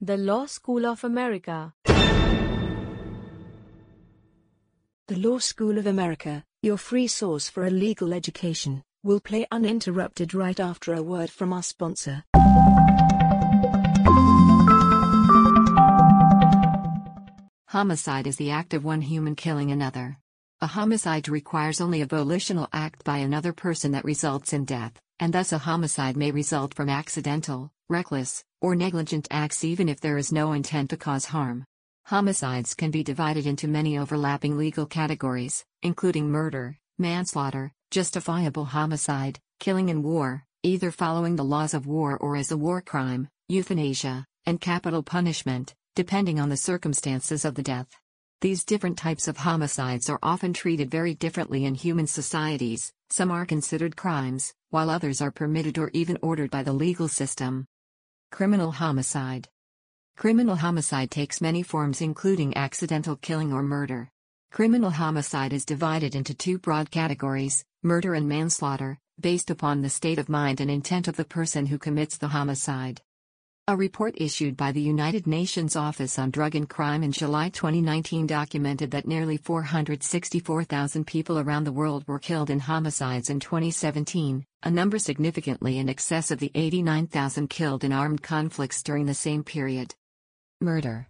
The Law School of America. The Law School of America, your free source for a legal education, will play uninterrupted right after a word from our sponsor. Homicide is the act of one human killing another. A homicide requires only a volitional act by another person that results in death, and thus a homicide may result from accidental, reckless, or negligent acts even if there is no intent to cause harm. Homicides can be divided into many overlapping legal categories, including murder, manslaughter, justifiable homicide, killing in war, either following the laws of war or as a war crime, euthanasia, and capital punishment, depending on the circumstances of the death. These different types of homicides are often treated very differently in human societies, some are considered crimes, while others are permitted or even ordered by the legal system. Criminal homicide. Criminal homicide takes many forms, including accidental killing or murder. Criminal homicide is divided into two broad categories murder and manslaughter, based upon the state of mind and intent of the person who commits the homicide. A report issued by the United Nations Office on Drug and Crime in July 2019 documented that nearly 464,000 people around the world were killed in homicides in 2017, a number significantly in excess of the 89,000 killed in armed conflicts during the same period. Murder.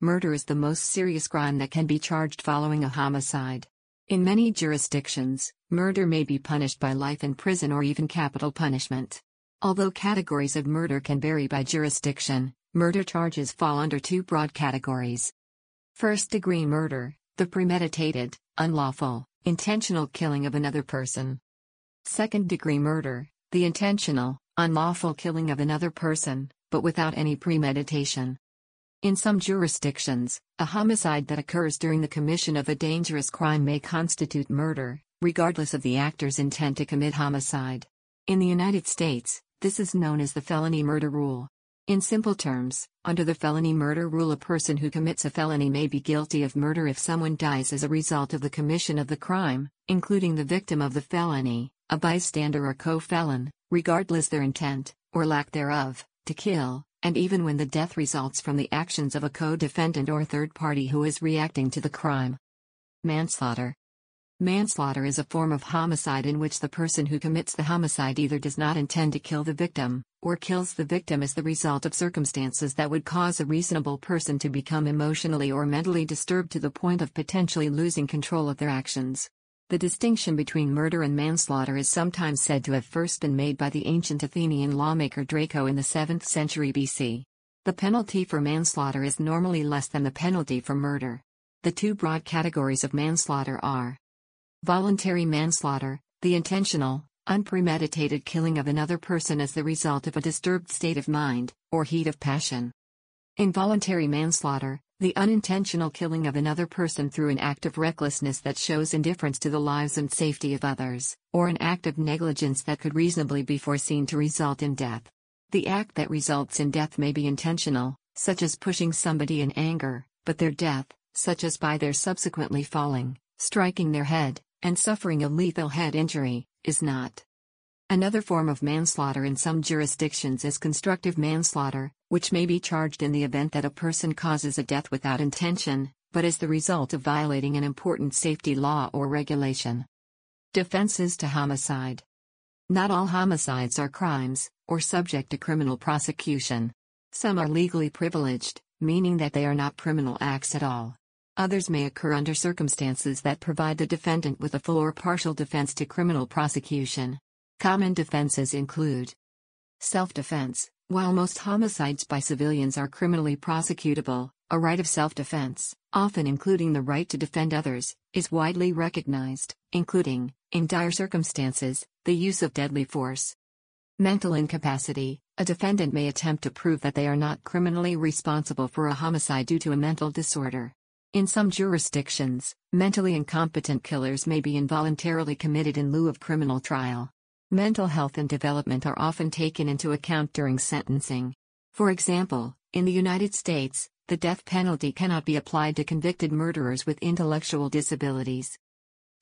Murder is the most serious crime that can be charged following a homicide. In many jurisdictions, murder may be punished by life in prison or even capital punishment. Although categories of murder can vary by jurisdiction, murder charges fall under two broad categories. First degree murder, the premeditated, unlawful, intentional killing of another person. Second degree murder, the intentional, unlawful killing of another person, but without any premeditation. In some jurisdictions, a homicide that occurs during the commission of a dangerous crime may constitute murder, regardless of the actor's intent to commit homicide. In the United States, this is known as the felony murder rule. In simple terms, under the felony murder rule, a person who commits a felony may be guilty of murder if someone dies as a result of the commission of the crime, including the victim of the felony, a bystander or co felon, regardless their intent, or lack thereof, to kill, and even when the death results from the actions of a co defendant or third party who is reacting to the crime. Manslaughter Manslaughter is a form of homicide in which the person who commits the homicide either does not intend to kill the victim, or kills the victim as the result of circumstances that would cause a reasonable person to become emotionally or mentally disturbed to the point of potentially losing control of their actions. The distinction between murder and manslaughter is sometimes said to have first been made by the ancient Athenian lawmaker Draco in the 7th century BC. The penalty for manslaughter is normally less than the penalty for murder. The two broad categories of manslaughter are Voluntary manslaughter, the intentional, unpremeditated killing of another person as the result of a disturbed state of mind, or heat of passion. Involuntary manslaughter, the unintentional killing of another person through an act of recklessness that shows indifference to the lives and safety of others, or an act of negligence that could reasonably be foreseen to result in death. The act that results in death may be intentional, such as pushing somebody in anger, but their death, such as by their subsequently falling, striking their head, and suffering a lethal head injury, is not. Another form of manslaughter in some jurisdictions is constructive manslaughter, which may be charged in the event that a person causes a death without intention, but as the result of violating an important safety law or regulation. Defenses to homicide. Not all homicides are crimes, or subject to criminal prosecution. Some are legally privileged, meaning that they are not criminal acts at all. Others may occur under circumstances that provide the defendant with a full or partial defense to criminal prosecution. Common defenses include self defense. While most homicides by civilians are criminally prosecutable, a right of self defense, often including the right to defend others, is widely recognized, including, in dire circumstances, the use of deadly force. Mental incapacity a defendant may attempt to prove that they are not criminally responsible for a homicide due to a mental disorder. In some jurisdictions, mentally incompetent killers may be involuntarily committed in lieu of criminal trial. Mental health and development are often taken into account during sentencing. For example, in the United States, the death penalty cannot be applied to convicted murderers with intellectual disabilities.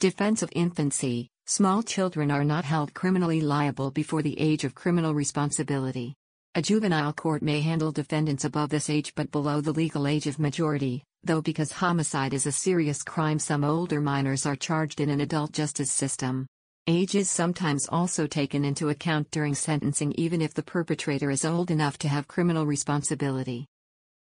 Defense of infancy Small children are not held criminally liable before the age of criminal responsibility. A juvenile court may handle defendants above this age but below the legal age of majority, though because homicide is a serious crime some older minors are charged in an adult justice system. Age is sometimes also taken into account during sentencing even if the perpetrator is old enough to have criminal responsibility.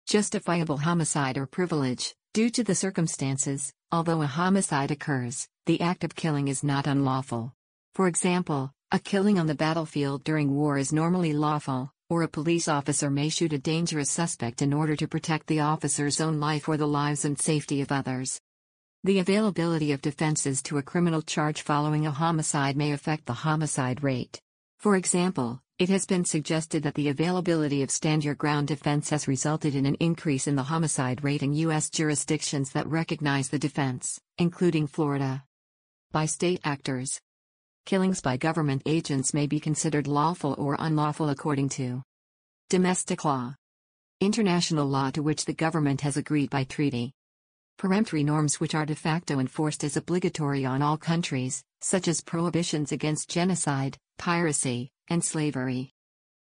Justifiable homicide or privilege, due to the circumstances, although a homicide occurs, the act of killing is not unlawful. For example, a killing on the battlefield during war is normally lawful, or a police officer may shoot a dangerous suspect in order to protect the officer's own life or the lives and safety of others. The availability of defenses to a criminal charge following a homicide may affect the homicide rate. For example, it has been suggested that the availability of stand your ground defense has resulted in an increase in the homicide rate in U.S. jurisdictions that recognize the defense, including Florida. By state actors, Killings by government agents may be considered lawful or unlawful according to domestic law, international law to which the government has agreed by treaty, peremptory norms which are de facto enforced as obligatory on all countries, such as prohibitions against genocide, piracy, and slavery.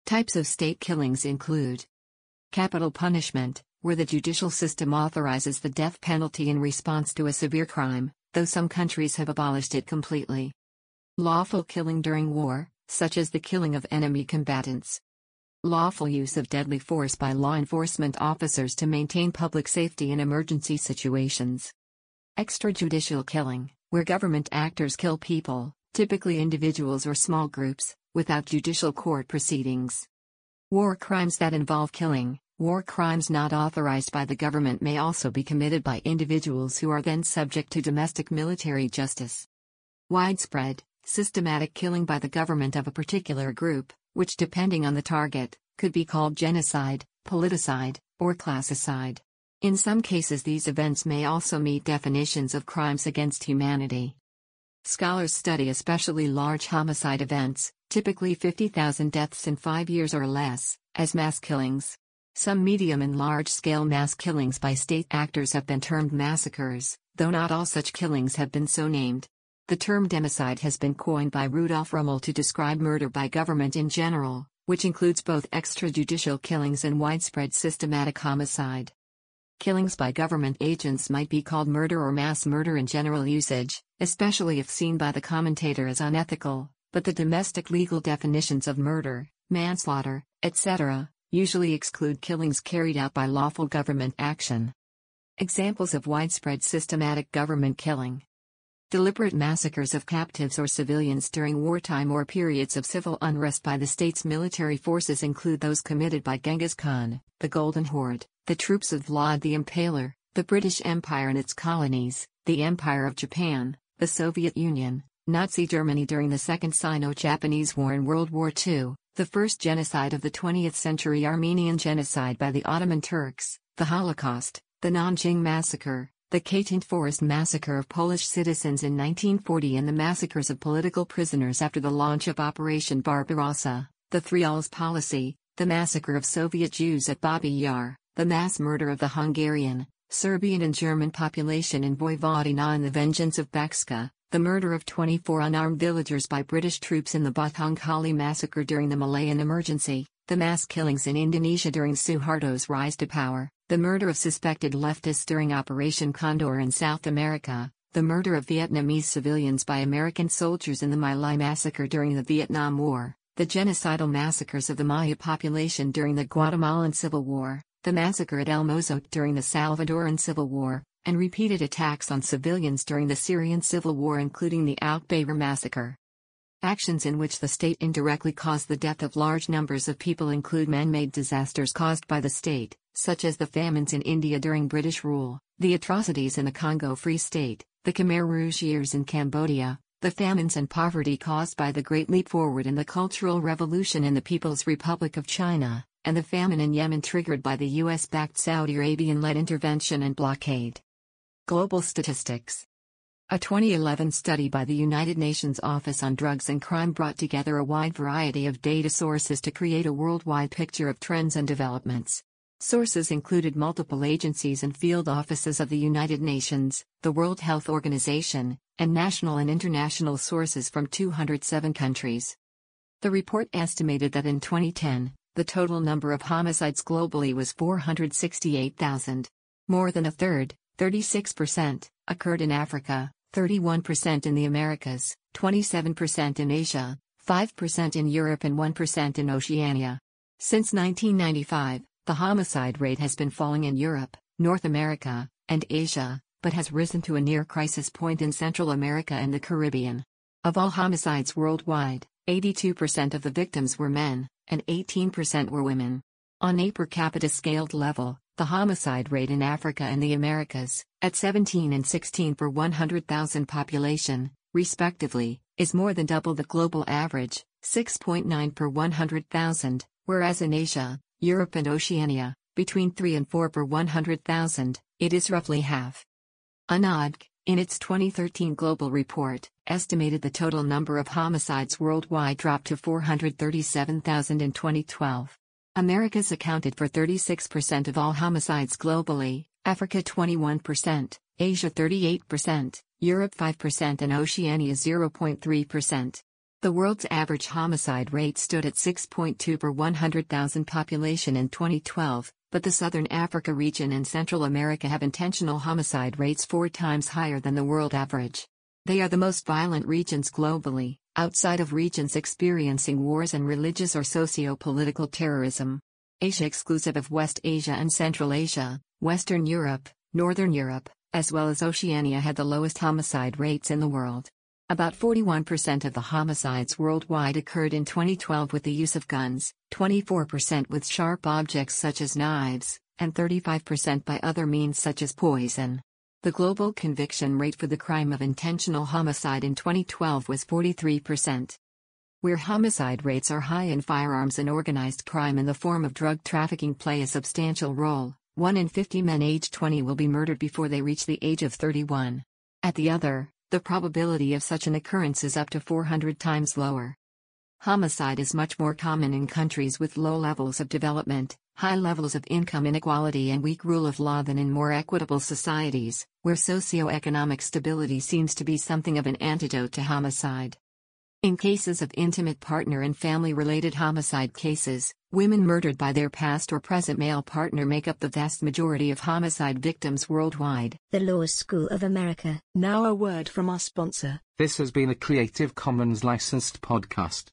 Types of state killings include capital punishment, where the judicial system authorizes the death penalty in response to a severe crime, though some countries have abolished it completely. Lawful killing during war, such as the killing of enemy combatants. Lawful use of deadly force by law enforcement officers to maintain public safety in emergency situations. Extrajudicial killing, where government actors kill people, typically individuals or small groups, without judicial court proceedings. War crimes that involve killing, war crimes not authorized by the government may also be committed by individuals who are then subject to domestic military justice. Widespread, systematic killing by the government of a particular group, which depending on the target, could be called genocide, politicide, or classicide. In some cases these events may also meet definitions of crimes against humanity. Scholars study especially large homicide events, typically 50,000 deaths in five years or less, as mass killings. Some medium and large scale mass killings by state actors have been termed massacres, though not all such killings have been so named. The term democide has been coined by Rudolf Rummel to describe murder by government in general, which includes both extrajudicial killings and widespread systematic homicide. Killings by government agents might be called murder or mass murder in general usage, especially if seen by the commentator as unethical, but the domestic legal definitions of murder, manslaughter, etc., usually exclude killings carried out by lawful government action. Examples of widespread systematic government killing Deliberate massacres of captives or civilians during wartime or periods of civil unrest by the state's military forces include those committed by Genghis Khan, the Golden Horde, the troops of Vlad the Impaler, the British Empire and its colonies, the Empire of Japan, the Soviet Union, Nazi Germany during the Second Sino-Japanese War in World War II, the first genocide of the 20th century Armenian genocide by the Ottoman Turks, the Holocaust, the Nanjing Massacre, the Katyn Forest massacre of Polish citizens in 1940 and the massacres of political prisoners after the launch of Operation Barbarossa, the Three Alls policy, the massacre of Soviet Jews at Babi Yar, the mass murder of the Hungarian, Serbian and German population in Vojvodina and the vengeance of Bačka, the murder of 24 unarmed villagers by British troops in the Batang Kali massacre during the Malayan emergency, the mass killings in Indonesia during Suharto's rise to power, the murder of suspected leftists during Operation Condor in South America, the murder of Vietnamese civilians by American soldiers in the My Lai massacre during the Vietnam War, the genocidal massacres of the Maya population during the Guatemalan Civil War, the massacre at El Mozote during the Salvadoran Civil War, and repeated attacks on civilians during the Syrian Civil War including the Al Bayr massacre. Actions in which the state indirectly caused the death of large numbers of people include man-made disasters caused by the state, such as the famines in India during British rule, the atrocities in the Congo Free State, the Khmer Rouge years in Cambodia, the famines and poverty caused by the Great Leap Forward in the Cultural Revolution in the People's Republic of China, and the famine in Yemen triggered by the US-backed Saudi Arabian-led intervention and blockade. Global Statistics a 2011 study by the United Nations Office on Drugs and Crime brought together a wide variety of data sources to create a worldwide picture of trends and developments. Sources included multiple agencies and field offices of the United Nations, the World Health Organization, and national and international sources from 207 countries. The report estimated that in 2010, the total number of homicides globally was 468,000. More than a third, 36%, occurred in Africa, 31% in the Americas, 27% in Asia, 5% in Europe, and 1% in Oceania. Since 1995, the homicide rate has been falling in Europe, North America, and Asia, but has risen to a near crisis point in Central America and the Caribbean. Of all homicides worldwide, 82% of the victims were men, and 18% were women. On a per capita scaled level, the homicide rate in Africa and the Americas, at 17 and 16 per 100,000 population, respectively, is more than double the global average, 6.9 per 100,000, whereas in Asia, Europe and Oceania, between 3 and 4 per 100,000, it is roughly half. UNODC, in its 2013 global report, estimated the total number of homicides worldwide dropped to 437,000 in 2012. Americas accounted for 36% of all homicides globally, Africa 21%, Asia 38%, Europe 5% and Oceania 0.3%. The world's average homicide rate stood at 6.2 per 100,000 population in 2012, but the Southern Africa region and Central America have intentional homicide rates four times higher than the world average. They are the most violent regions globally, outside of regions experiencing wars and religious or socio political terrorism. Asia exclusive of West Asia and Central Asia, Western Europe, Northern Europe, as well as Oceania had the lowest homicide rates in the world. About 41% of the homicides worldwide occurred in 2012 with the use of guns, 24% with sharp objects such as knives, and 35% by other means such as poison. The global conviction rate for the crime of intentional homicide in 2012 was 43%. Where homicide rates are high in firearms and organized crime in the form of drug trafficking play a substantial role, 1 in 50 men aged 20 will be murdered before they reach the age of 31. At the other, the probability of such an occurrence is up to 400 times lower. Homicide is much more common in countries with low levels of development, high levels of income inequality, and weak rule of law than in more equitable societies, where socio-economic stability seems to be something of an antidote to homicide. In cases of intimate partner and family related homicide cases, women murdered by their past or present male partner make up the vast majority of homicide victims worldwide. The Law School of America. Now a word from our sponsor. This has been a Creative Commons licensed podcast.